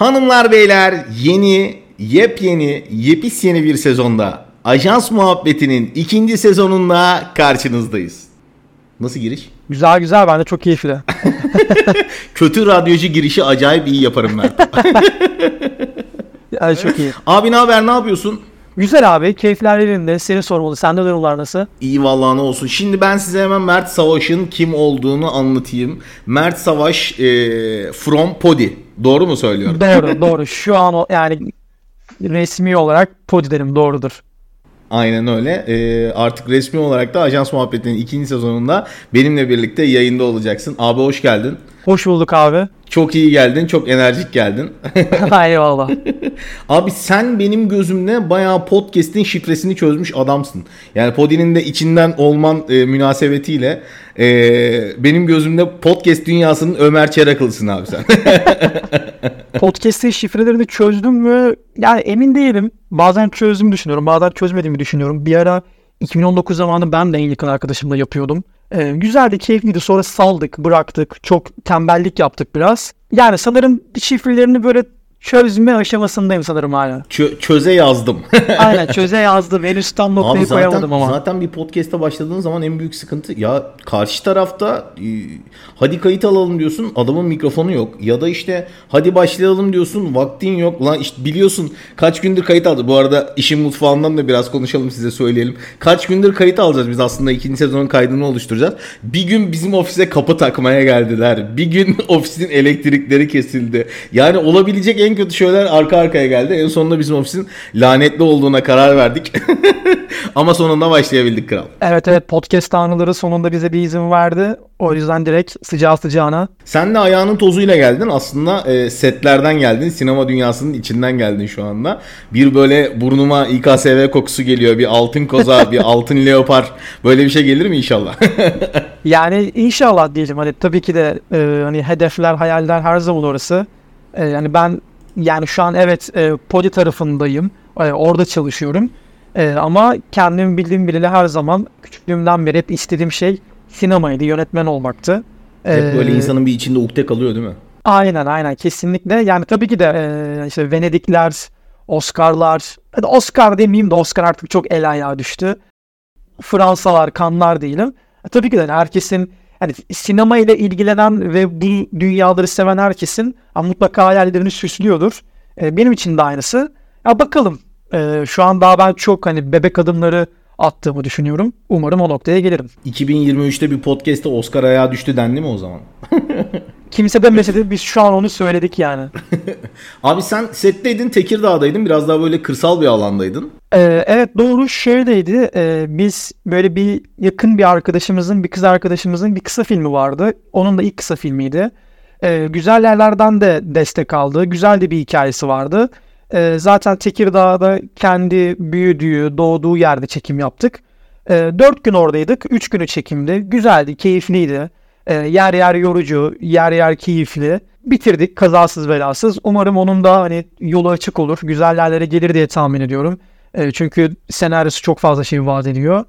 Hanımlar beyler yeni, yepyeni, yepis yeni bir sezonda Ajans Muhabbeti'nin ikinci sezonunda karşınızdayız. Nasıl giriş? Güzel güzel ben de çok keyifli. Kötü radyocu girişi acayip iyi yaparım ben. yani çok iyi. Abi ne haber ne yapıyorsun? Güzel abi keyifler yerinde seni sormalı. Sende durumlar nasıl? İyi vallahi ne olsun. Şimdi ben size hemen Mert Savaş'ın kim olduğunu anlatayım. Mert Savaş e, from Podi. Doğru mu söylüyorum? Doğru doğru. Şu an o, yani resmi olarak Podi derim doğrudur. Aynen öyle. Ee, artık resmi olarak da Ajans Muhabbeti'nin ikinci sezonunda benimle birlikte yayında olacaksın. Abi hoş geldin. Hoş bulduk abi. Çok iyi geldin, çok enerjik geldin. Eyvallah. Abi sen benim gözümde bayağı podcast'in şifresini çözmüş adamsın. Yani Podi'nin de içinden olman e, münasebetiyle e, benim gözümde podcast dünyasının Ömer Çeraklısın abi sen. Podcast'in şifrelerini çözdüm mü? Yani emin değilim. Bazen çözdüğümü düşünüyorum, bazen çözmediğimi düşünüyorum. Bir ara 2019 zamanı ben de en yakın arkadaşımla yapıyordum. Ee, güzeldi, keyifliydi. Sonra saldık, bıraktık. Çok tembellik yaptık biraz. Yani sanırım şifrelerini böyle çözme aşamasındayım sanırım hala. Çö- çöze yazdım. Aynen çöze yazdım. Henüz tam noktayı Abi zaten, koyamadım ama. Zaten bir podcast'a başladığın zaman en büyük sıkıntı ya karşı tarafta e, hadi kayıt alalım diyorsun adamın mikrofonu yok. Ya da işte hadi başlayalım diyorsun vaktin yok. Lan işte biliyorsun kaç gündür kayıt aldı. Bu arada işin mutfağından da biraz konuşalım size söyleyelim. Kaç gündür kayıt alacağız biz aslında ikinci sezonun kaydını oluşturacağız. Bir gün bizim ofise kapı takmaya geldiler. Bir gün ofisin elektrikleri kesildi. Yani olabilecek en kötü şeyler arka arkaya geldi. En sonunda bizim ofisin lanetli olduğuna karar verdik. Ama sonunda başlayabildik kral. Evet evet podcast tanrıları sonunda bize bir izin verdi. O yüzden direkt sıcağı sıcağına. Sen de ayağının tozuyla geldin. Aslında e, setlerden geldin. Sinema dünyasının içinden geldin şu anda. Bir böyle burnuma İKSV kokusu geliyor. Bir altın koza, bir altın leopar. Böyle bir şey gelir mi inşallah? yani inşallah diyeceğim. Hani tabii ki de e, hani hedefler, hayaller her zaman orası. E, yani ben yani şu an evet e, Podi tarafındayım. E, orada çalışıyorum. E, ama kendim bildiğim bileli her zaman küçüklüğümden beri hep istediğim şey sinemaydı, yönetmen olmaktı. Hep böyle insanın bir içinde ukde kalıyor değil mi? Aynen aynen kesinlikle. Yani tabii ki de e, işte Venedikler, Oscar'lar, hadi Oscar demeyeyim de Oscar artık çok el ayağa düştü. Fransalar, kanlar değilim. E, tabii ki de herkesin yani sinema ile ilgilenen ve bu dünyaları seven herkesin mutlaka hayallerini süslüyordur. E, benim için de aynısı. Ya bakalım. E, şu an daha ben çok hani bebek adımları attığımı düşünüyorum. Umarım o noktaya gelirim. 2023'te bir podcast'te Oscar ayağa düştü dendi mi o zaman? Kimse demese de biz şu an onu söyledik yani. Abi sen setteydin, Tekirdağ'daydın. Biraz daha böyle kırsal bir alandaydın. Ee, evet doğru şöyleydi. Ee, biz böyle bir yakın bir arkadaşımızın, bir kız arkadaşımızın bir kısa filmi vardı. Onun da ilk kısa filmiydi. Ee, güzel yerlerden de destek aldı. Güzel de bir hikayesi vardı. Ee, zaten Tekirdağ'da kendi büyüdüğü, doğduğu yerde çekim yaptık. Ee, dört gün oradaydık. Üç günü çekimdi. Güzeldi, keyifliydi. Ee, yer yer yorucu, yer yer keyifli. Bitirdik kazasız belasız. Umarım onun da hani yolu açık olur. Güzel yerlere gelir diye tahmin ediyorum. E, çünkü senaryosu çok fazla şey vaat ediyor.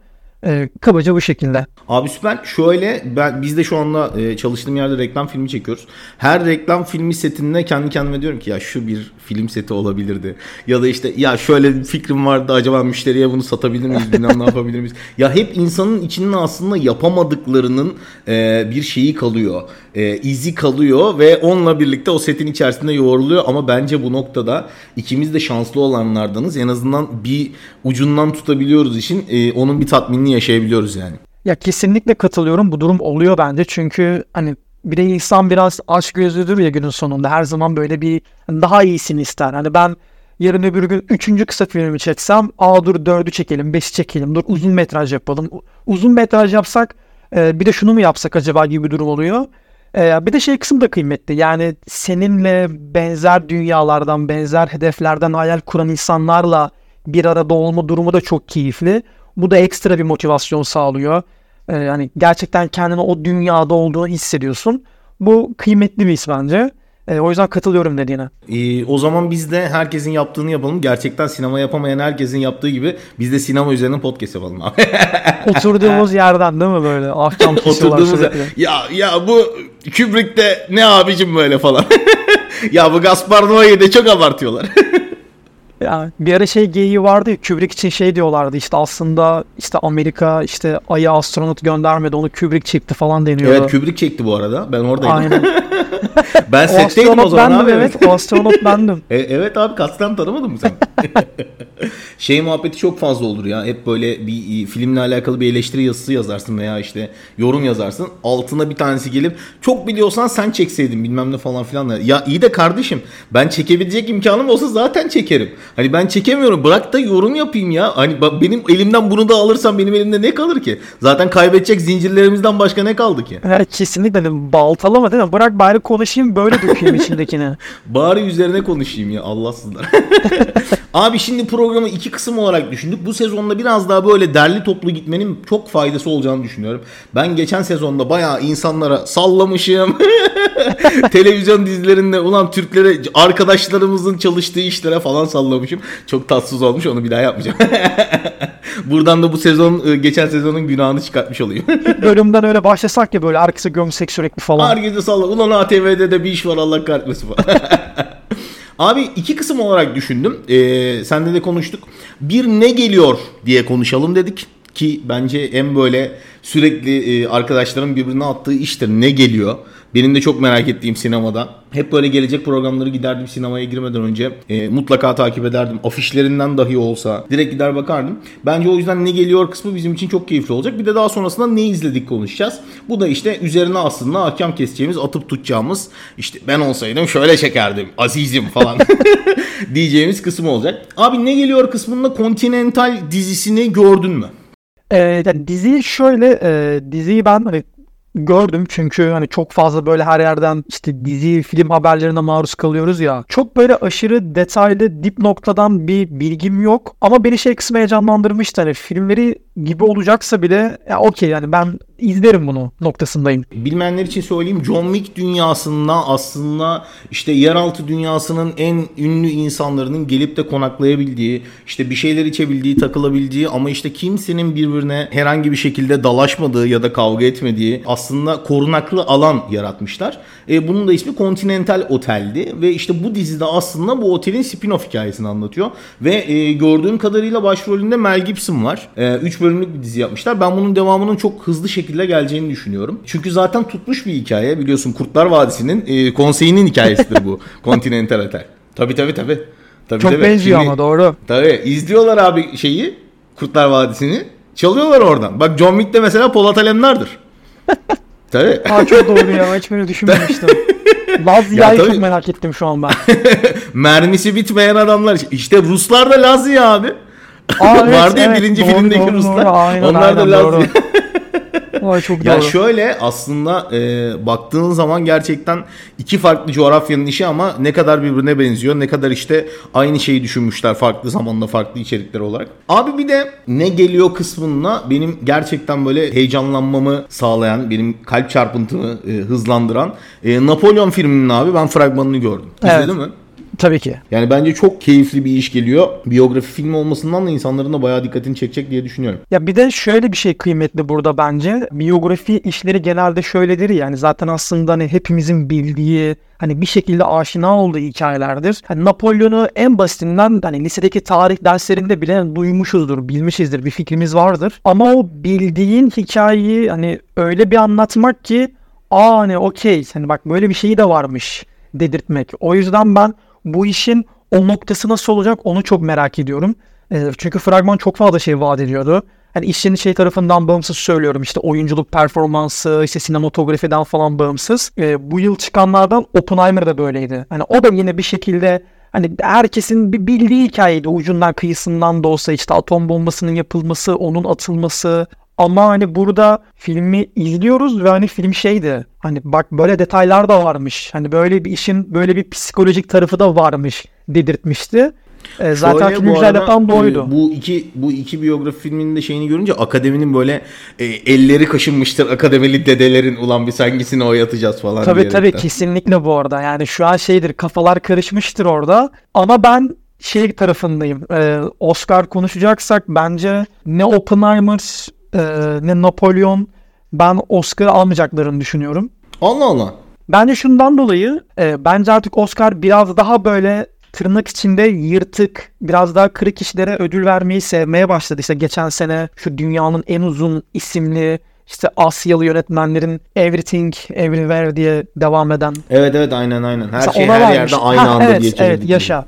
E, kabaca bu şekilde. Abi süper. Şöyle ben biz de şu anda e, çalıştığım yerde reklam filmi çekiyoruz. Her reklam filmi setinde kendi kendime diyorum ki ya şu bir film seti olabilirdi. Ya da işte ya şöyle bir fikrim vardı acaba müşteriye bunu satabilir miyiz bilmem ne yapabilir miyiz. Ya hep insanın içinde aslında yapamadıklarının e, bir şeyi kalıyor. E, izi kalıyor ve onunla birlikte o setin içerisinde yoğruluyor ama bence bu noktada ikimiz de şanslı olanlardanız. En azından bir ucundan tutabiliyoruz işin. E, onun bir tatminini yaşayabiliyoruz yani. Ya kesinlikle katılıyorum. Bu durum oluyor bence. Çünkü hani bir de insan biraz aşk gözlüdür ya günün sonunda. Her zaman böyle bir daha iyisini ister. Hani ben yarın öbür gün üçüncü kısa filmi çeksem aa dur dördü çekelim, beşi çekelim, dur uzun metraj yapalım. Uzun metraj yapsak e, bir de şunu mu yapsak acaba gibi bir durum oluyor. E, bir de şey kısım da kıymetli. Yani seninle benzer dünyalardan, benzer hedeflerden hayal kuran insanlarla bir arada olma durumu da çok keyifli. Bu da ekstra bir motivasyon sağlıyor. Ee, yani gerçekten kendini o dünyada olduğunu hissediyorsun. Bu kıymetli bir his bence. E, o yüzden katılıyorum dediğine. Ee, o zaman biz de herkesin yaptığını yapalım. Gerçekten sinema yapamayan herkesin yaptığı gibi biz de sinema üzerine podcast yapalım abi. Oturduğumuz yerden değil mi böyle? Akşam kesiyorlar Oturduğumuz yer- ya ya bu Kubrick'te ne abicim böyle falan. ya bu Gaspar Noé'yi de çok abartıyorlar. Ya bir ara şey geyiği vardı ya Kubrick için şey diyorlardı işte aslında işte Amerika işte Ay'a astronot göndermedi onu Kubrick çekti falan deniyordu. evet Kubrick çekti bu arada. Ben oradaydım. Aynen. ben O setteydim o astronot zaman bendim abi. evet. O astronot bendim. E, evet abi kasten tanımadın mı sen? şey muhabbeti çok fazla olur ya. Hep böyle bir filmle alakalı bir eleştiri yazısı yazarsın veya işte yorum yazarsın. Altına bir tanesi gelip çok biliyorsan sen çekseydin bilmem ne falan filan. Ya iyi de kardeşim ben çekebilecek imkanım olsa zaten çekerim. Hani ben çekemiyorum. Bırak da yorum yapayım ya. Hani bak benim elimden bunu da alırsam benim elimde ne kalır ki? Zaten kaybedecek zincirlerimizden başka ne kaldı ki? Evet, kesinlikle dedim. Baltalama değil mi? Bırak bari konuşayım böyle dökeyim içindekini. Bari üzerine konuşayım ya Allahsızlar. Abi şimdi programı iki kısım olarak düşündük. Bu sezonda biraz daha böyle derli toplu gitmenin çok faydası olacağını düşünüyorum. Ben geçen sezonda bayağı insanlara sallamışım. Televizyon dizilerinde ulan Türklere arkadaşlarımızın çalıştığı işlere falan sallamışım. Çok tatsız olmuş onu bir daha yapmayacağım. Buradan da bu sezon e, geçen sezonun günahını çıkartmış olayım. Bölümden öyle başlasak ya böyle arkası gömsek sürekli falan. Herkese salla. Ulan ATV'de de bir iş var Allah kahretmesin falan. Abi iki kısım olarak düşündüm. Ee, sende de konuştuk. Bir ne geliyor diye konuşalım dedik. Ki bence en böyle sürekli e, arkadaşların birbirine attığı iştir. Ne geliyor? Benim de çok merak ettiğim sinemada. Hep böyle gelecek programları giderdim sinemaya girmeden önce. E, mutlaka takip ederdim. Afişlerinden dahi olsa. Direkt gider bakardım. Bence o yüzden ne geliyor kısmı bizim için çok keyifli olacak. Bir de daha sonrasında ne izledik konuşacağız. Bu da işte üzerine aslında hakem keseceğimiz, atıp tutacağımız işte ben olsaydım şöyle çekerdim azizim falan diyeceğimiz kısım olacak. Abi ne geliyor kısmında Continental dizisini gördün mü? Ee, yani diziyi şöyle e, diziyi ben hani gördüm çünkü hani çok fazla böyle her yerden işte dizi film haberlerine maruz kalıyoruz ya. Çok böyle aşırı detaylı dip noktadan bir bilgim yok ama beni şey kısmı heyecanlandırmıştı hani filmleri gibi olacaksa bile ya okey yani ben izlerim bunu noktasındayım. Bilmeyenler için söyleyeyim John Wick dünyasında aslında işte yeraltı dünyasının en ünlü insanların gelip de konaklayabildiği, işte bir şeyler içebildiği, takılabildiği ama işte kimsenin birbirine herhangi bir şekilde dalaşmadığı ya da kavga etmediği aslında korunaklı alan yaratmışlar. E, bunun da ismi Continental Otel'di ve işte bu dizide aslında bu otelin spin-off hikayesini anlatıyor ve e, gördüğüm kadarıyla başrolünde Mel Gibson var. 3 bölümlük bir dizi yapmışlar. Ben bunun devamının çok hızlı şekilde geleceğini düşünüyorum. Çünkü zaten tutmuş bir hikaye. Biliyorsun Kurtlar Vadisi'nin e, konseyinin hikayesidir bu Continental Otel. Tabii tabii tabii. tabii Çok tabii. benziyor Şimdi- ama doğru. Tabii izliyorlar abi şeyi Kurtlar Vadisi'ni. Çalıyorlar oradan. Bak John Wick'te mesela Polat Alemdar'dır. tabii. Aa çok doğru ya hiç böyle düşünmemiştim. Lazia'yı çok merak ettim şu an ben. Mermisi bitmeyen adamlar. İşte Ruslar da Lazya abi. Aa, evet, Vardı ya evet, birinci doğru, filmdeki doğru, Ruslar. doğru. Aynen, Onlar da aynen, Lazya. doğru. Ay çok Ya doğru. şöyle aslında e, baktığın zaman gerçekten iki farklı coğrafyanın işi ama ne kadar birbirine benziyor, ne kadar işte aynı şeyi düşünmüşler farklı zamanda farklı içerikler olarak. Abi bir de ne geliyor kısmında benim gerçekten böyle heyecanlanmamı sağlayan, benim kalp çarpıntımı e, hızlandıran e, Napolyon filminin abi ben fragmanını gördüm. Evet. İzledin mi? Tabii ki. Yani bence çok keyifli bir iş geliyor. Biyografi filmi olmasından da insanların da bayağı dikkatini çekecek diye düşünüyorum. Ya bir de şöyle bir şey kıymetli burada bence. Biyografi işleri genelde şöyledir yani zaten aslında hani hepimizin bildiği hani bir şekilde aşina olduğu hikayelerdir. Hani Napolyon'u en basitinden hani lisedeki tarih derslerinde bile duymuşuzdur, bilmişizdir, bir fikrimiz vardır. Ama o bildiğin hikayeyi hani öyle bir anlatmak ki aa hani okey hani bak böyle bir şeyi de varmış dedirtmek. O yüzden ben bu işin o noktası nasıl olacak onu çok merak ediyorum. E, çünkü fragman çok fazla şey vaat ediyordu. Hani işin şey tarafından bağımsız söylüyorum işte oyunculuk performansı, işte sinematografiden falan bağımsız. E, bu yıl çıkanlardan Oppenheimer da böyleydi. Hani o da yine bir şekilde hani herkesin bir bildiği hikayeydi. Ucundan kıyısından da olsa işte atom bombasının yapılması, onun atılması. Ama hani burada filmi izliyoruz ve hani film şeydi. Hani bak böyle detaylar da varmış. Hani böyle bir işin böyle bir psikolojik tarafı da varmış dedirtmişti. E, zaten Şöyle, film arada, yapan da oydu. e, Bu iki bu iki biyografi filminin de şeyini görünce akademinin böyle e, elleri kaşınmıştır akademili dedelerin ulan biz hangisini oyatacağız falan Tabii tabii diyerekten. kesinlikle bu arada. Yani şu an şeydir kafalar karışmıştır orada. Ama ben şey tarafındayım. Ee, Oscar konuşacaksak bence ne Oppenheimer e, ne Napolyon ben Oscar almayacaklarını düşünüyorum. Allah Allah. Bence şundan dolayı e, bence artık Oscar biraz daha böyle tırnak içinde yırtık, biraz daha kırık işlere ödül vermeyi sevmeye başladı. İşte geçen sene şu dünyanın en uzun isimli işte Asyalı yönetmenlerin Everything Everywhere diye devam eden Evet evet aynen aynen. Her Mesela şey her vermiş. yerde aynı Ha, anda evet, diye Evet yaşa.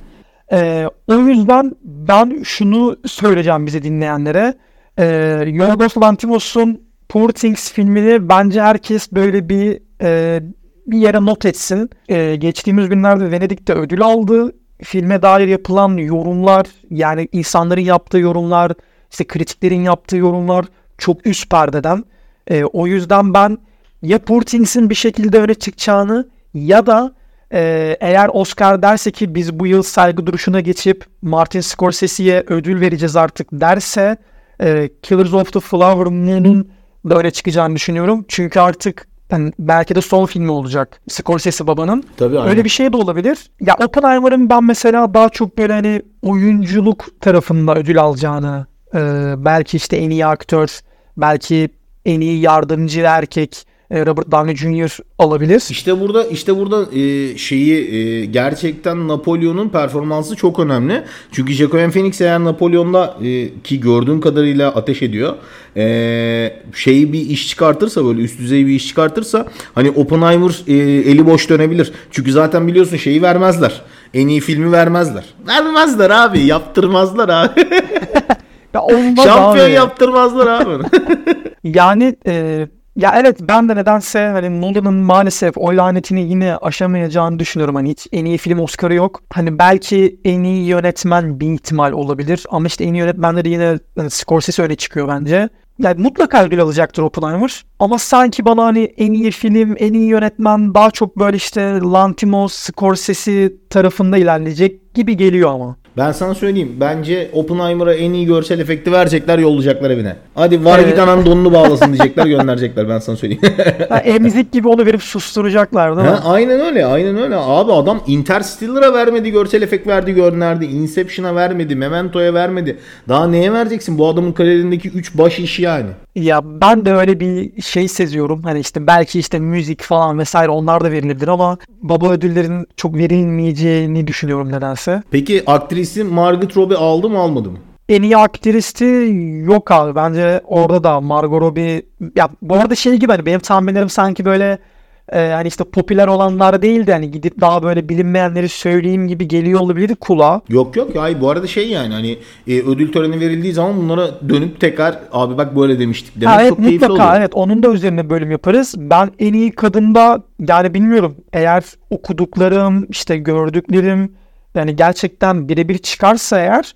Ee, o yüzden ben şunu söyleyeceğim bizi dinleyenlere. Ee, Yorgos Lanthimos'un Poor Things filmini bence herkes böyle bir e, bir yere not etsin. Ee, geçtiğimiz günlerde Venedik'te ödül aldı. Filme dair yapılan yorumlar yani insanların yaptığı yorumlar işte kritiklerin yaptığı yorumlar çok üst perdeden. Ee, o yüzden ben ya Poor Things'in bir şekilde öne çıkacağını ya da ee, eğer Oscar derse ki biz bu yıl saygı duruşuna geçip Martin Scorsese'ye ödül vereceğiz artık derse e, Killers of the Flower Moon'un da öne çıkacağını düşünüyorum. Çünkü artık yani belki de son filmi olacak Scorsese babanın. Tabii aynen. Öyle bir şey de olabilir. Ya Oppenheimer'ın ben mesela daha çok böyle hani oyunculuk tarafında ödül alacağını e, belki işte en iyi aktör belki en iyi yardımcı erkek Robert Downey Jr. alabilir. İşte burada işte burada e, şeyi e, gerçekten Napolyon'un performansı çok önemli. Çünkü Joaquin Phoenix eğer Napolyon'da e, ki gördüğüm kadarıyla ateş ediyor. E, şeyi bir iş çıkartırsa böyle üst düzey bir iş çıkartırsa hani Oppenheimer e, eli boş dönebilir. Çünkü zaten biliyorsun şeyi vermezler. En iyi filmi vermezler. Vermezler abi. Yaptırmazlar abi. Ya Şampiyon abi. yaptırmazlar abi. Yani e, ya evet ben de nedense hani Nolan'ın maalesef o lanetini yine aşamayacağını düşünüyorum. Hani hiç en iyi film Oscar'ı yok. Hani belki en iyi yönetmen bir ihtimal olabilir. Ama işte en iyi yönetmenleri yine hani Scorsese öne çıkıyor bence. Yani mutlaka ödül alacaktır Oppenheimer. Ama sanki bana hani en iyi film, en iyi yönetmen daha çok böyle işte Lantimos, Scorsese tarafında ilerleyecek gibi geliyor ama. Ben sana söyleyeyim. Bence Oppenheimer'a en iyi görsel efekti verecekler, yollayacaklar evine. Hadi var Evet. git anan donunu bağlasın diyecekler, gönderecekler ben sana söyleyeyim. Ha, emzik gibi onu verip susturacaklar değil mi? ha, aynen öyle, aynen öyle. Abi adam Interstellar'a vermedi, görsel efekt verdi, gönderdi. Inception'a vermedi, Memento'ya vermedi. Daha neye vereceksin? Bu adamın kariyerindeki 3 baş işi yani. Ya ben de öyle bir şey seziyorum. Hani işte belki işte müzik falan vesaire onlar da verilebilir ama baba ödüllerin çok verilmeyeceğini düşünüyorum nedense. Peki aktrisi Margot Robbie aldı mı almadı mı? En iyi aktristi yok abi. Bence orada da Margot Robbie ya bu arada şey gibi hani benim tahminlerim sanki böyle e, hani işte popüler olanlar değil de hani gidip daha böyle bilinmeyenleri söyleyeyim gibi geliyor olabilir kulağa. Yok yok ya bu arada şey yani hani e, ödül töreni verildiği zaman bunlara dönüp tekrar abi bak böyle demiştik demek Ha, evet çok keyifli mutlaka oluyor. evet onun da üzerine bölüm yaparız. Ben en iyi kadında yani bilmiyorum eğer okuduklarım işte gördüklerim yani gerçekten birebir çıkarsa eğer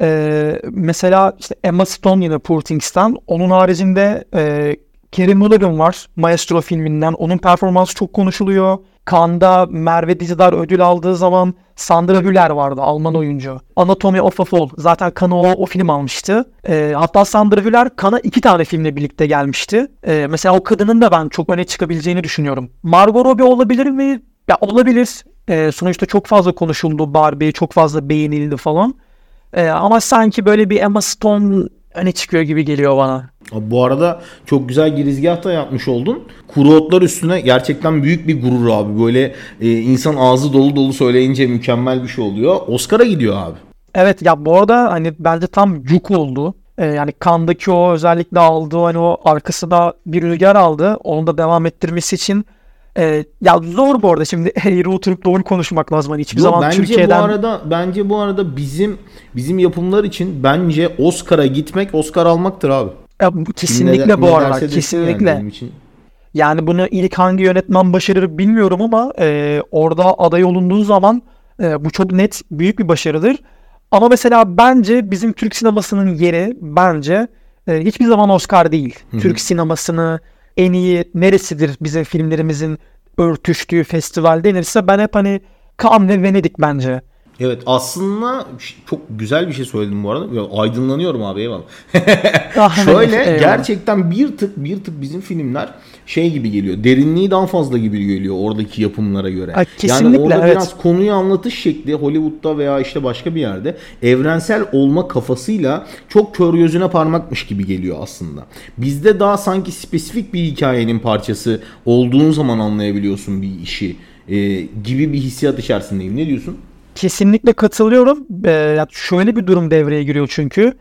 e, mesela işte Emma Stone yine Poor Things'ten onun haricinde e, Carey Mulligan var Maestro filminden onun performansı çok konuşuluyor. Kanda Merve Dizidar ödül aldığı zaman Sandra Hüller vardı Alman oyuncu. Anatomy of a Fall. Zaten Kanı o, o film almıştı. Ee, hatta Sandra Hüller Kan'a iki tane filmle birlikte gelmişti. Ee, mesela o kadının da ben çok öne çıkabileceğini düşünüyorum. Margot Robbie olabilir mi? Ya olabilir. Ee, sonuçta çok fazla konuşuldu Barbie, çok fazla beğenildi falan. Ee, ama sanki böyle bir Emma Stone öne çıkıyor gibi geliyor bana. Bu arada çok güzel girizgah da yapmış oldun. Kuru otlar üstüne gerçekten büyük bir gurur abi. Böyle e, insan ağzı dolu dolu söyleyince mükemmel bir şey oluyor. Oscar'a gidiyor abi. Evet ya bu arada hani bence tam yük oldu. Ee, yani kandaki o özellikle aldığı hani o arkasına bir rüzgar aldı. Onu da devam ettirmesi için e, ya zor bu arada şimdi eğri oturup doğru konuşmak lazım. Hani hiçbir Yo, zaman bence Türkiye'den bu arada bence bu arada bizim bizim yapımlar için bence Oscar'a gitmek Oscar almaktır abi. Ya bu kesinlikle ne- bu ne arada kesinlikle. Yani benim için. Yani bunu ilk hangi yönetmen başarır bilmiyorum ama e, orada aday olunduğu zaman e, bu çok net büyük bir başarıdır. Ama mesela bence bizim Türk sinemasının yeri bence e, hiçbir zaman Oscar değil. Türk sinemasını en iyi neresidir bizim filmlerimizin örtüştüğü festival denirse ben hep hani Cannes ve Venedik bence. Evet aslında çok güzel bir şey söyledim bu arada. Ya, aydınlanıyorum abi eyvallah. Ah, Şöyle eyvallah. gerçekten bir tık bir tık bizim filmler şey gibi geliyor. Derinliği daha fazla gibi geliyor oradaki yapımlara göre. Yani kesinlikle, orada evet. biraz konuyu anlatış şekli Hollywood'da veya işte başka bir yerde evrensel olma kafasıyla çok kör gözüne parmakmış gibi geliyor aslında. Bizde daha sanki spesifik bir hikayenin parçası olduğun zaman anlayabiliyorsun bir işi e, gibi bir hissiyat içerisindeyim. Ne diyorsun? Kesinlikle katılıyorum. Ee, şöyle bir durum devreye giriyor çünkü.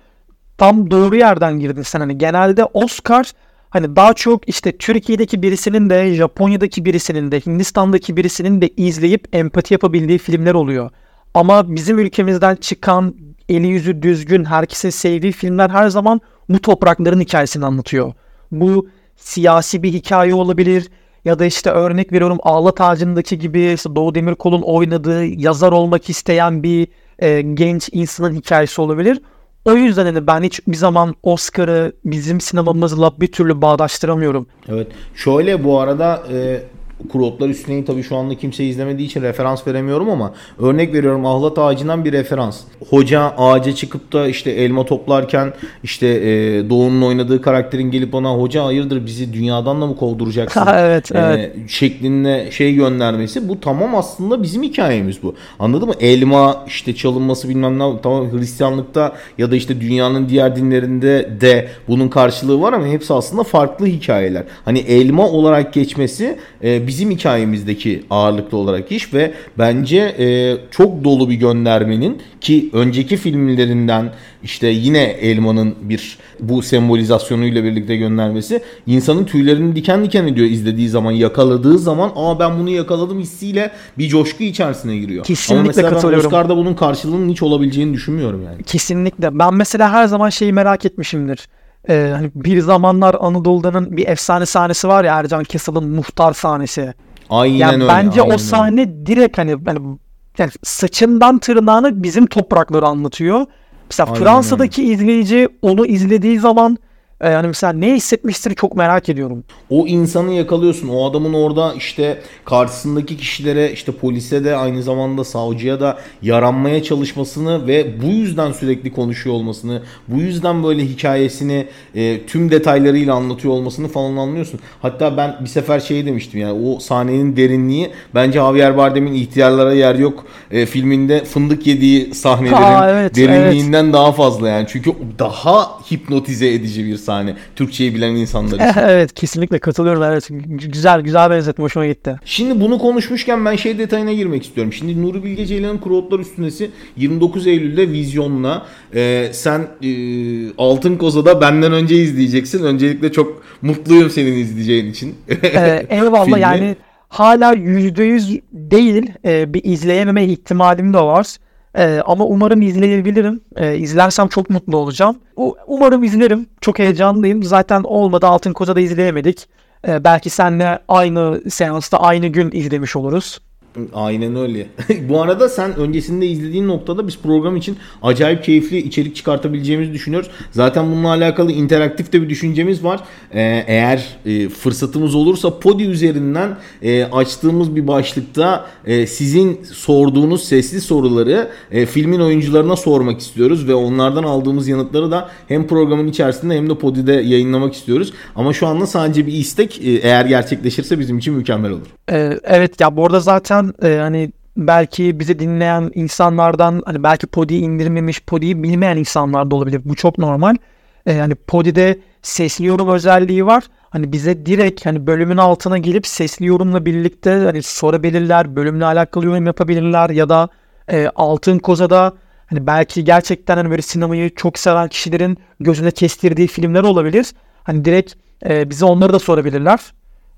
Tam doğru yerden girdin sen. Hani genelde Oscar hani daha çok işte Türkiye'deki birisinin de Japonya'daki birisinin de Hindistan'daki birisinin de izleyip empati yapabildiği filmler oluyor. Ama bizim ülkemizden çıkan eli yüzü düzgün herkesin sevdiği filmler her zaman bu toprakların hikayesini anlatıyor. Bu siyasi bir hikaye olabilir ya da işte örnek veriyorum Ağlat Ağacı'ndaki gibi işte Doğu Demirkol'un oynadığı yazar olmak isteyen bir e, genç insanın hikayesi olabilir. O yüzden hani ben hiç bir zaman Oscar'ı bizim sinemamızla bir türlü bağdaştıramıyorum. Evet. Şöyle bu arada e, Kurotlar Üstüne'yi tabii şu anda kimse izlemediği için referans veremiyorum ama örnek veriyorum ahlat ağacından bir referans. Hoca ağaca çıkıp da işte elma toplarken işte e, Doğu'nun oynadığı karakterin gelip ona hoca hayırdır bizi dünyadan da mı kovduracaksın? Evet, e, evet. şeklinde şey göndermesi bu tamam aslında bizim hikayemiz bu. Anladın mı? Elma işte çalınması bilmem ne tamam Hristiyanlıkta ya da işte dünyanın diğer dinlerinde de bunun karşılığı var ama hepsi aslında farklı hikayeler. Hani elma olarak geçmesi e, bizim hikayemizdeki ağırlıklı olarak iş ve bence e, çok dolu bir göndermenin ki önceki filmlerinden işte yine elmanın bir bu sembolizasyonuyla birlikte göndermesi insanın tüylerini diken diken ediyor izlediği zaman yakaladığı zaman aa ben bunu yakaladım hissiyle bir coşku içerisine giriyor. Kesinlikle Ama mesela ben katılıyorum. Oscar'da bunun karşılığının hiç olabileceğini düşünmüyorum yani. Kesinlikle. Ben mesela her zaman şeyi merak etmişimdir. Ee, hani bir zamanlar Anadolu'danın bir efsane sahnesi var ya Ercan Kessel'ın muhtar sahnesi. Aynen Yani öyle. bence aynen o öyle. sahne direkt hani, hani yani saçından tırnağına bizim toprakları anlatıyor. Mesela Aynen Fransa'daki izleyici onu izlediği zaman e, yani mesela ne hissetmiştir çok merak ediyorum. O insanı yakalıyorsun. O adamın orada işte karşısındaki kişilere işte polise de aynı zamanda savcıya da yaranmaya çalışmasını ve bu yüzden sürekli konuşuyor olmasını, bu yüzden böyle hikayesini e, tüm detaylarıyla anlatıyor olmasını falan anlıyorsun. Hatta ben bir sefer şey demiştim yani o sahnenin derinliği bence Javier Bardem'in İhtiyarlara Yer Yok e, filminde fındık yediği sahnelerin Aa, evet, derinliğinden daha fazla yani. Çünkü daha hipnotize edici bir sahne. Türkçeyi bilen insanlar için. evet kesinlikle katılıyorum. Evet güzel güzel benzetme hoşuma gitti. Şimdi bunu konuşmuşken ben şey detayına girmek istiyorum. Şimdi Nuri Bilge Ceylan'ın Kuru Üstünesi 29 Eylül'de vizyonla. Ee, sen e, Altın Koza'da benden önce izleyeceksin. Öncelikle çok mutluyum senin izleyeceğin için. Ee, eyvallah Filmi. yani hala %100 değil e, bir izleyememe ihtimalim de var. E, ama umarım izleyebilirim. E, izlersem çok mutlu olacağım. U- umarım izlerim. Çok heyecanlıyım. Zaten olmadı Altın Koza'da izleyemedik. E, belki seninle aynı seansta aynı gün izlemiş oluruz. Aynen öyle. Bu arada sen öncesinde izlediğin noktada biz program için acayip keyifli içerik çıkartabileceğimizi düşünüyoruz. Zaten bununla alakalı interaktif de bir düşüncemiz var. Ee, eğer e, fırsatımız olursa Podi üzerinden e, açtığımız bir başlıkta e, sizin sorduğunuz sesli soruları e, filmin oyuncularına sormak istiyoruz ve onlardan aldığımız yanıtları da hem programın içerisinde hem de Podi'de yayınlamak istiyoruz. Ama şu anda sadece bir istek e, eğer gerçekleşirse bizim için mükemmel olur. E, evet ya bu arada zaten e, hani belki bizi dinleyen insanlardan hani belki Podi'yi indirmemiş, Podi'yi bilmeyen insanlar da olabilir. Bu çok normal. E, yani Podi'de sesli yorum özelliği var. Hani bize direkt hani bölümün altına gelip sesli yorumla birlikte hani sorabilirler, bölümle alakalı yorum yapabilirler ya da e, Altın Koza'da hani belki gerçekten hani böyle sinemayı çok seven kişilerin gözüne kestirdiği filmler olabilir. Hani direkt e, bize onları da sorabilirler.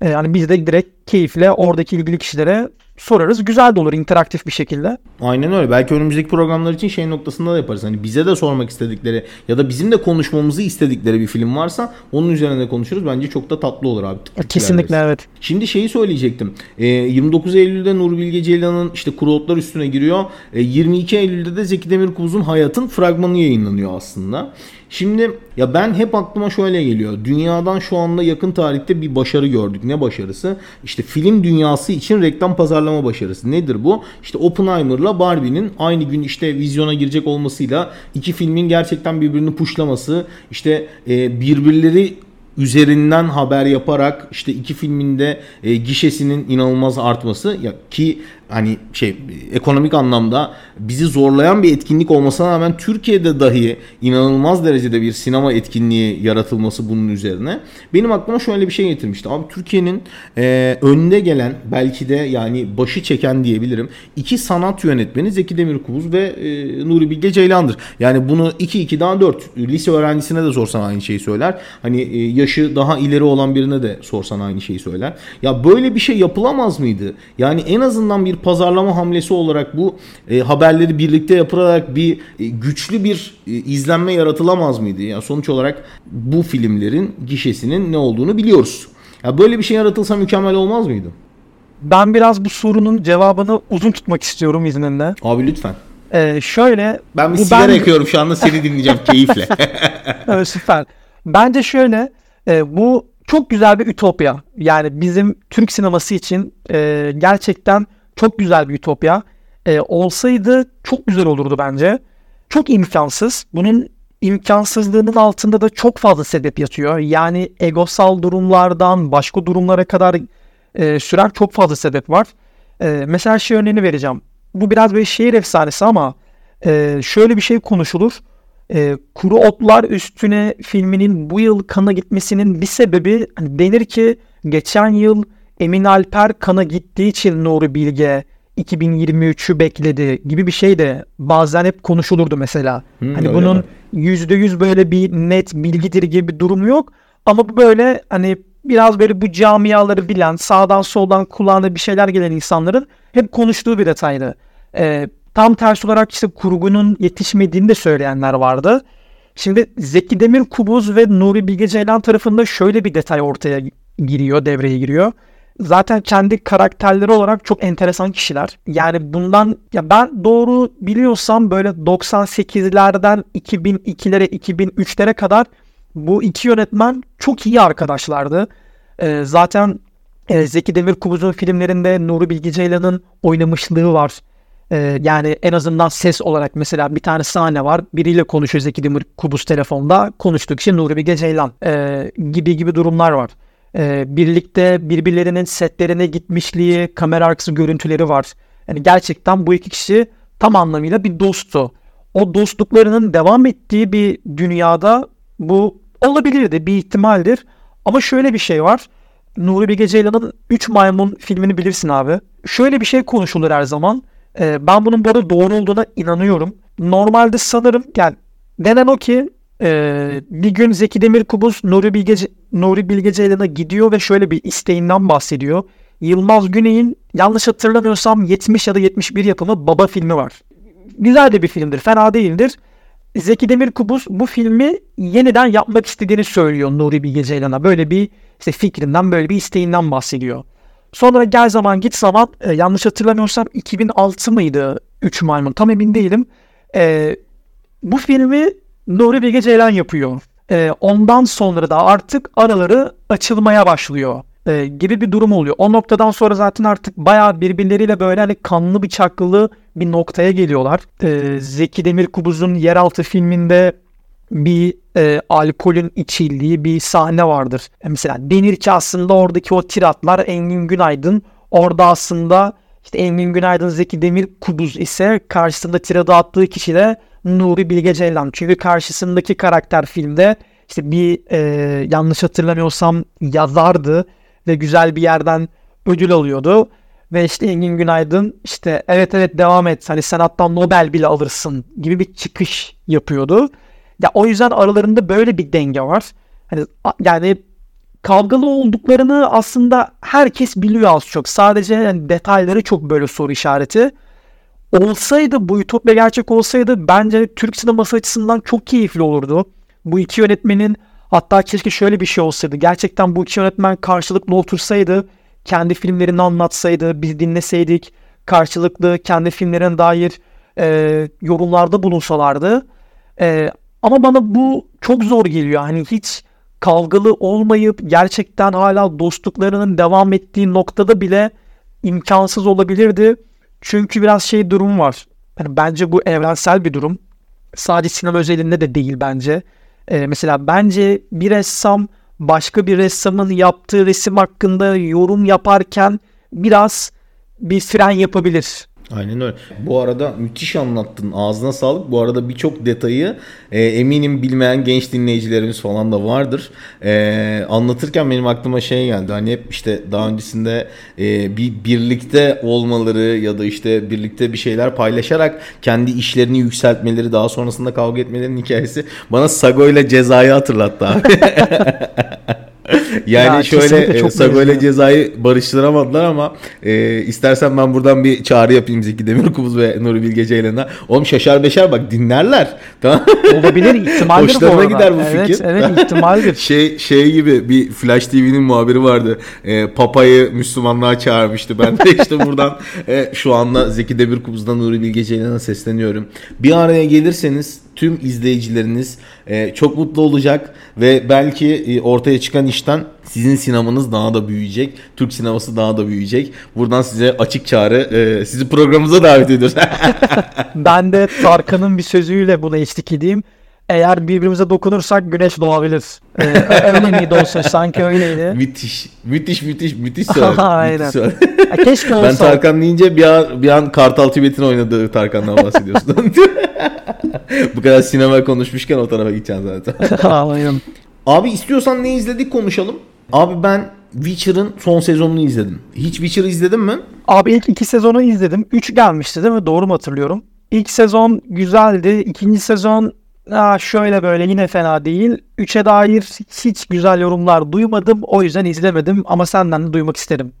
E, yani biz de direkt keyifle oradaki ilgili kişilere sorarız. Güzel de olur interaktif bir şekilde. Aynen öyle. Belki önümüzdeki programlar için şey noktasında da yaparız. Hani bize de sormak istedikleri ya da bizim de konuşmamızı istedikleri bir film varsa onun üzerine konuşuruz. Bence çok da tatlı olur abi. Tık Kesinlikle evet. Şimdi şeyi söyleyecektim. Ee, 29 Eylül'de Nur Bilge Ceylan'ın işte Kuru Otlar üstüne giriyor. Ee, 22 Eylül'de de Zeki Demirkubuz'un Hayat'ın fragmanı yayınlanıyor aslında. Şimdi ya ben hep aklıma şöyle geliyor. Dünyadan şu anda yakın tarihte bir başarı gördük. Ne başarısı? İşte işte film dünyası için reklam pazarlama başarısı. Nedir bu? İşte Oppenheimer'la Barbie'nin aynı gün işte vizyona girecek olmasıyla iki filmin gerçekten birbirini puşlaması, işte e, birbirleri üzerinden haber yaparak işte iki filminde e, gişesinin inanılmaz artması ya ki hani şey ekonomik anlamda bizi zorlayan bir etkinlik olmasına rağmen Türkiye'de dahi inanılmaz derecede bir sinema etkinliği yaratılması bunun üzerine benim aklıma şöyle bir şey getirmişti. Abi Türkiye'nin e, önde gelen belki de yani başı çeken diyebilirim. iki sanat yönetmeni Zeki Demirkubuz ve e, Nuri Bilge Ceylan'dır. Yani bunu 2 2 daha 4 lise öğrencisine de sorsan aynı şeyi söyler. Hani e, yaşı daha ileri olan birine de sorsan aynı şeyi söyler. Ya böyle bir şey yapılamaz mıydı? Yani en azından bir pazarlama hamlesi olarak bu e, haberleri birlikte yapılarak bir e, güçlü bir e, izlenme yaratılamaz mıydı? Yani sonuç olarak bu filmlerin gişesinin ne olduğunu biliyoruz. Ya böyle bir şey yaratılsa mükemmel olmaz mıydı? Ben biraz bu sorunun cevabını uzun tutmak istiyorum izninle. Abi lütfen. Ee, şöyle. Ben bir sigara ben... yakıyorum şu anda seni dinleyeceğim keyifle. evet, süper. Bence şöyle. E, bu çok güzel bir ütopya. Yani bizim Türk sineması için e, gerçekten çok güzel bir ütopya. E, olsaydı çok güzel olurdu bence. Çok imkansız. Bunun imkansızlığının altında da çok fazla sebep yatıyor. Yani egosal durumlardan başka durumlara kadar e, süren çok fazla sebep var. E, mesela şey örneğini vereceğim. Bu biraz böyle şehir efsanesi ama e, şöyle bir şey konuşulur. E, Kuru Otlar Üstüne filminin bu yıl kana gitmesinin bir sebebi hani denir ki geçen yıl Emin Alper kana gittiği için Nuri Bilge 2023'ü bekledi gibi bir şey de bazen hep konuşulurdu mesela. Hmm, hani bunun yüzde yüz böyle bir net bilgidir gibi bir durum yok. Ama bu böyle hani biraz böyle bu camiaları bilen sağdan soldan kulağına bir şeyler gelen insanların hep konuştuğu bir detaydı. Ee, tam tersi olarak işte kurgunun yetişmediğini de söyleyenler vardı. Şimdi Zeki Demir Kubuz ve Nuri Bilge Ceylan tarafında şöyle bir detay ortaya giriyor, devreye giriyor zaten kendi karakterleri olarak çok enteresan kişiler. Yani bundan ya ben doğru biliyorsam böyle 98'lerden 2002'lere 2003'lere kadar bu iki yönetmen çok iyi arkadaşlardı. Ee, zaten e, Zeki Demirkubuz'un filmlerinde Nuri Bilge Ceylan'ın oynamışlığı var. Ee, yani en azından ses olarak mesela bir tane sahne var. Biriyle konuşuyor Zeki Demirkubuz telefonda. Konuştuğu kişi Nuri Bilge Ceylan ee, gibi gibi durumlar var. Ee, birlikte birbirlerinin setlerine gitmişliği, kamera arkası görüntüleri var. Yani gerçekten bu iki kişi tam anlamıyla bir dosttu. O dostluklarının devam ettiği bir dünyada bu olabilirdi, bir ihtimaldir. Ama şöyle bir şey var. Nuri Bilge Ceylan'ın 3 Maymun filmini bilirsin abi. Şöyle bir şey konuşulur her zaman. Ee, ben bunun bu arada doğru olduğuna inanıyorum. Normalde sanırım yani denen o ki ee, bir gün Zeki Demirkubuz Nuri Bilge, Nuri Bilge Ceylan'a gidiyor ve şöyle bir isteğinden bahsediyor. Yılmaz Güney'in yanlış hatırlamıyorsam 70 ya da 71 yapımı Baba filmi var. Güzel de bir filmdir, fena değildir. Zeki Demirkubuz bu filmi yeniden yapmak istediğini söylüyor Nuri Bilge Ceylan'a. Böyle bir işte fikrinden, böyle bir isteğinden bahsediyor. Sonra gel zaman git zaman e, yanlış hatırlamıyorsam 2006 mıydı 3 Maymun tam emin değilim. E, bu filmi Nuri Bilge Ceylan yapıyor. E, ondan sonra da artık araları açılmaya başlıyor e, gibi bir durum oluyor. O noktadan sonra zaten artık bayağı birbirleriyle böyle hani kanlı bıçaklı bir noktaya geliyorlar. E, Zeki Demirkubuz'un Yeraltı filminde bir e, alkolün içildiği bir sahne vardır. E, mesela denir ki aslında oradaki o tiratlar Engin Günaydın orada aslında işte Engin Günaydın Zeki Demir Kubuz ise karşısında tirada attığı kişi de Nuri Bilge Ceylan. Çünkü karşısındaki karakter filmde işte bir e, yanlış hatırlamıyorsam yazardı ve güzel bir yerden ödül alıyordu. Ve işte Engin Günaydın işte evet evet devam et hani sen hatta Nobel bile alırsın gibi bir çıkış yapıyordu. Ya o yüzden aralarında böyle bir denge var. Hani yani kavgalı olduklarını aslında herkes biliyor az çok. Sadece yani detayları çok böyle soru işareti olsaydı bu Ütopya gerçek olsaydı bence Türk sineması açısından çok keyifli olurdu. Bu iki yönetmenin hatta keşke şöyle bir şey olsaydı. Gerçekten bu iki yönetmen karşılıklı otursaydı, kendi filmlerini anlatsaydı, biz dinleseydik, karşılıklı kendi filmlerine dair e, yorumlarda bulunsalardı. E, ama bana bu çok zor geliyor. Hani hiç kavgalı olmayıp gerçekten hala dostluklarının devam ettiği noktada bile imkansız olabilirdi. Çünkü biraz şey durum var. Yani bence bu evrensel bir durum. Sadece sinema özelinde de değil bence. Ee, mesela bence bir ressam başka bir ressamın yaptığı resim hakkında yorum yaparken biraz bir fren yapabilir. Aynen öyle. Bu arada müthiş anlattın. Ağzına sağlık. Bu arada birçok detayı e, eminim bilmeyen genç dinleyicilerimiz falan da vardır. E, anlatırken benim aklıma şey geldi. Hani hep işte daha öncesinde e, bir birlikte olmaları ya da işte birlikte bir şeyler paylaşarak kendi işlerini yükseltmeleri daha sonrasında kavga etmelerinin hikayesi bana Sago ile cezayı hatırlattı abi. Yani ya, şöyle e, Sago ile cezayı barıştıramadılar ama e, istersen ben buradan bir çağrı yapayım Zeki Demirkubuz ve Nuri Bilge Ceylan'a. Oğlum şaşar beşer bak dinlerler. Tamam. Olabilir ihtimaldir Hoşlarına bu arada. gider bu evet, fikir. Evet ihtimaldir. şey, şey gibi bir Flash TV'nin muhabiri vardı. E, Papa'yı Müslümanlığa çağırmıştı. Ben de işte buradan e, şu anda Zeki Demirkubuz'dan Nuri Bilge Ceylan'a sesleniyorum. Bir araya gelirseniz tüm izleyicileriniz e, çok mutlu olacak ve belki e, ortaya çıkan işten sizin sinemanız daha da büyüyecek. Türk sineması daha da büyüyecek. Buradan size açık çağrı e, sizi programımıza davet ediyoruz. ben de Tarkan'ın bir sözüyle buna eşlik edeyim. Eğer birbirimize dokunursak güneş doğabilir. Ee, öyle miydi olsa sanki öyleydi. Müthiş. Müthiş müthiş müthiş söyle. Aynen. Müthiş keşke olsa. Ben Tarkan deyince bir an, bir an Kartal Tibet'in oynadığı Tarkan'dan bahsediyorsun. Bu kadar sinema konuşmuşken o tarafa gideceksin zaten. Aynen. Abi istiyorsan ne izledik konuşalım. Abi ben Witcher'ın son sezonunu izledim. Hiç Witcher izledin mi? Abi ilk iki sezonu izledim. Üç gelmişti değil mi? Doğru mu hatırlıyorum? İlk sezon güzeldi. İkinci sezon Aa, şöyle böyle yine fena değil. Üçe dair hiç güzel yorumlar duymadım. O yüzden izlemedim ama senden de duymak isterim.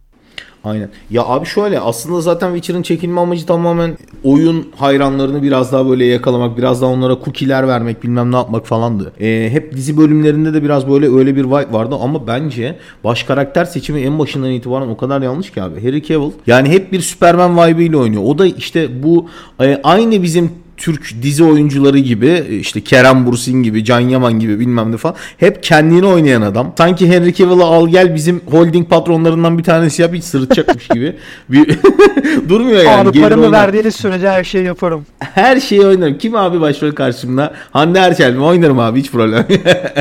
Aynen. Ya abi şöyle aslında zaten Witcher'ın çekilme amacı tamamen oyun hayranlarını biraz daha böyle yakalamak, biraz daha onlara cookie'ler vermek, bilmem ne yapmak falandı. Ee, hep dizi bölümlerinde de biraz böyle öyle bir vibe vardı ama bence baş karakter seçimi en başından itibaren o kadar yanlış ki abi. Harry Cavill yani hep bir Superman vibe ile oynuyor. O da işte bu e, aynı bizim Türk dizi oyuncuları gibi işte Kerem Bursin gibi Can Yaman gibi bilmem ne falan hep kendini oynayan adam. Sanki Henry Cavill'ı al gel bizim holding patronlarından bir tanesi yap hiç sırıtacakmış gibi. Bir durmuyor yani. Abi paramı verdiğiniz sürece her şeyi yaparım. Her şeyi oynarım. Kim abi başrol karşımda? Hande Erçel mi? Oynarım abi hiç problem.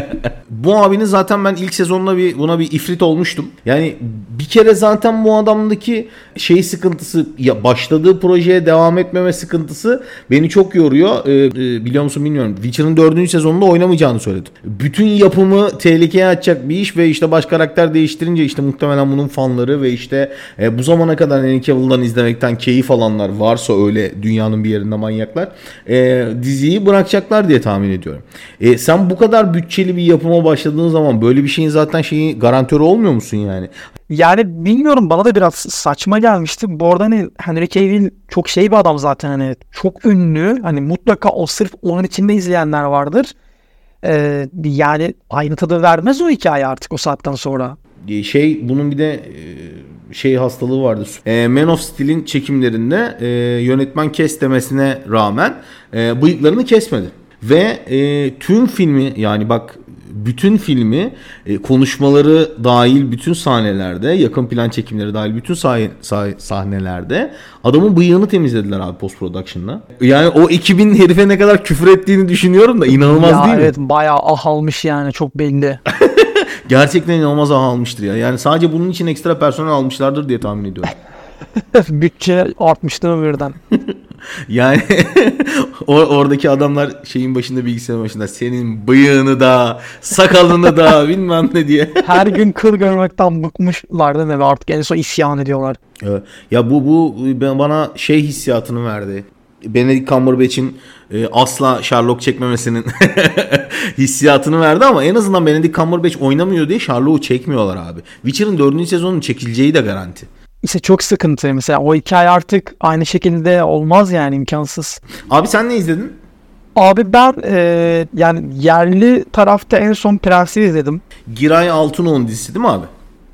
bu abinin zaten ben ilk sezonda bir buna bir ifrit olmuştum. Yani bir kere zaten bu adamdaki şey sıkıntısı ya başladığı projeye devam etmeme sıkıntısı beni çok çok yoruyor. Ee, e, biliyor musun bilmiyorum. Witcher'ın dördüncü sezonunda oynamayacağını söyledi. Bütün yapımı tehlikeye atacak bir iş ve işte baş karakter değiştirince işte muhtemelen bunun fanları ve işte e, bu zamana kadar Henry Cavill'dan izlemekten keyif alanlar varsa öyle dünyanın bir yerinde manyaklar e, diziyi bırakacaklar diye tahmin ediyorum. E, sen bu kadar bütçeli bir yapıma başladığın zaman böyle bir şeyin zaten şeyi garantörü olmuyor musun yani? Yani bilmiyorum bana da biraz saçma gelmişti. Bu arada hani Henry Cavill çok şey bir adam zaten hani çok ünlü. Hani mutlaka o sırf onun içinde izleyenler vardır. Ee, yani aynı tadı vermez o hikaye artık o saatten sonra. Ee, şey bunun bir de e, şey hastalığı vardı. E, Man of Steel'in çekimlerinde e, yönetmen kes demesine rağmen e, bıyıklarını kesmedi. Ve e, tüm filmi yani bak bütün filmi e, konuşmaları dahil bütün sahnelerde, yakın plan çekimleri dahil bütün sah- sah- sahnelerde adamın bıyığını temizlediler abi post production'da. Yani o ekibin herife ne kadar küfür ettiğini düşünüyorum da inanılmaz ya değil evet, mi? Evet bayağı ah almış yani çok belli. Gerçekten inanılmaz ah almıştır ya. Yani sadece bunun için ekstra personel almışlardır diye tahmin ediyorum. Bütçe artmıştı birden. Yani or- oradaki adamlar şeyin başında bilgisayar başında senin bıyığını da sakalını da bilmem ne diye. Her gün kıl görmekten bıkmışlar değil mi? Ve artık en son isyan ediyorlar. Ya bu bu bana şey hissiyatını verdi. Benedict Cumberbatch'in e, asla Sherlock çekmemesinin hissiyatını verdi ama en azından Benedict Cumberbatch oynamıyor diye Sherlock'u çekmiyorlar abi. Witcher'ın 4. sezonun çekileceği de garanti. İşte çok sıkıntı mesela o hikaye artık aynı şekilde olmaz yani imkansız. Abi sen ne izledin? Abi ben e, yani yerli tarafta en son Prens'i izledim. Giray Altınok'un dizisi değil mi abi?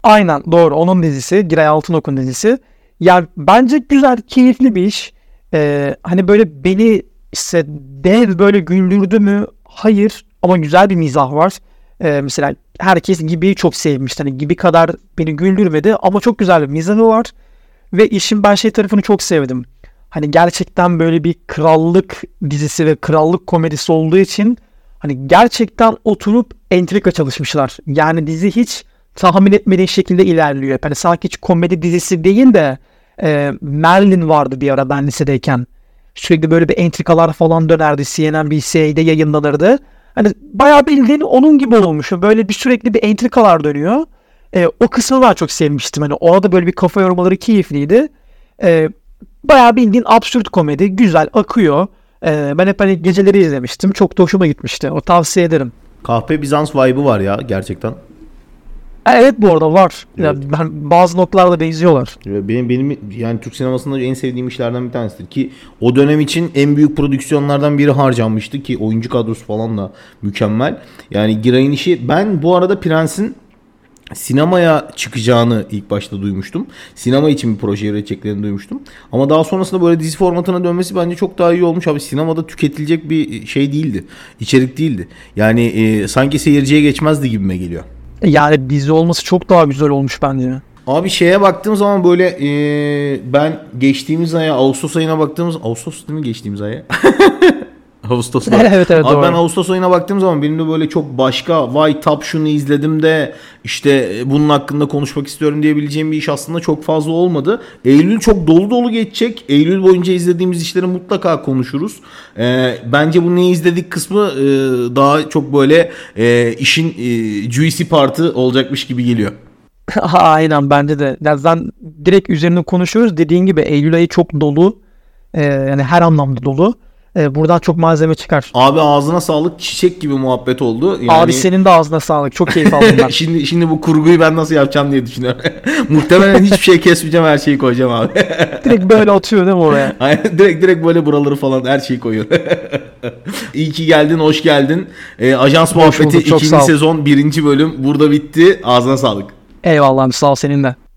Aynen doğru onun dizisi Giray Altınok'un dizisi. Yani bence güzel keyifli bir iş. E, hani böyle beni işte dev böyle güldürdü mü? Hayır ama güzel bir mizah var. E, mesela herkes Gibi'yi çok sevmişti. Hani Gibi kadar beni güldürmedi ama çok güzel bir mizahı var. Ve işin ben şey tarafını çok sevdim. Hani gerçekten böyle bir krallık dizisi ve krallık komedisi olduğu için hani gerçekten oturup entrika çalışmışlar. Yani dizi hiç tahmin etmediğin şekilde ilerliyor. Hani sanki hiç komedi dizisi değil de e, Merlin vardı bir ara ben lisedeyken. Sürekli böyle bir entrikalar falan dönerdi. CNNBC'de yayınlanırdı. Hani bayağı bildiğin onun gibi olmuş. Böyle bir sürekli bir entrikalar dönüyor. E, o kısmı ben çok sevmiştim. Hani orada böyle bir kafa yormaları keyifliydi. E, bayağı bildiğin absürt komedi. Güzel akıyor. E, ben hep hani geceleri izlemiştim. Çok da hoşuma gitmişti. O tavsiye ederim. Kahpe Bizans vibe'ı var ya gerçekten. E, Evet bu arada var. Ya Evet. ben bazı noktalarda benziyorlar. Benim benim yani Türk sinemasında en sevdiğim işlerden bir tanesidir ki o dönem için en büyük prodüksiyonlardan biri harcanmıştı ki oyuncu kadrosu falan da mükemmel. Yani Giray'ın işi ben bu arada Prens'in sinemaya çıkacağını ilk başta duymuştum. Sinema için bir proje üreteceklerini duymuştum. Ama daha sonrasında böyle dizi formatına dönmesi bence çok daha iyi olmuş. Abi sinemada tüketilecek bir şey değildi. İçerik değildi. Yani e, sanki seyirciye geçmezdi gibime geliyor. Yani dizi olması çok daha güzel olmuş bence. Abi şeye baktığım zaman böyle e, ben geçtiğimiz aya Ağustos ayına baktığımız Ağustos değil mi geçtiğimiz aya? Ağustos'ta. Evet, evet, Abi doğru. ben Ağustos ayına baktığım zaman benim de böyle çok başka vay tap şunu izledim de işte bunun hakkında konuşmak istiyorum diyebileceğim bir iş aslında çok fazla olmadı. Eylül çok dolu dolu geçecek. Eylül boyunca izlediğimiz işleri mutlaka konuşuruz. E, bence bu ne izledik kısmı e, daha çok böyle e, işin e, juicy partı olacakmış gibi geliyor. Aynen bence de. Zaten direkt üzerine konuşuyoruz. Dediğin gibi Eylül ayı çok dolu. Ee, yani her anlamda dolu. Ee, buradan çok malzeme çıkar. Abi ağzına sağlık çiçek gibi muhabbet oldu. Yani... Abi senin de ağzına sağlık. Çok keyif aldım ben. şimdi şimdi bu kurguyu ben nasıl yapacağım diye düşünüyorum. Muhtemelen hiçbir şey kesmeyeceğim her şeyi koyacağım abi. direkt böyle atıyor değil mi oraya? Aynen, direkt direkt böyle buraları falan her şeyi koyuyor. İyi ki geldin, hoş geldin. Ee, Ajans Muhabbeti bulduk, çok ikinci sağ ol. sezon birinci bölüm burada bitti. Ağzına sağlık. Eyvallah abi sağ ol senin de.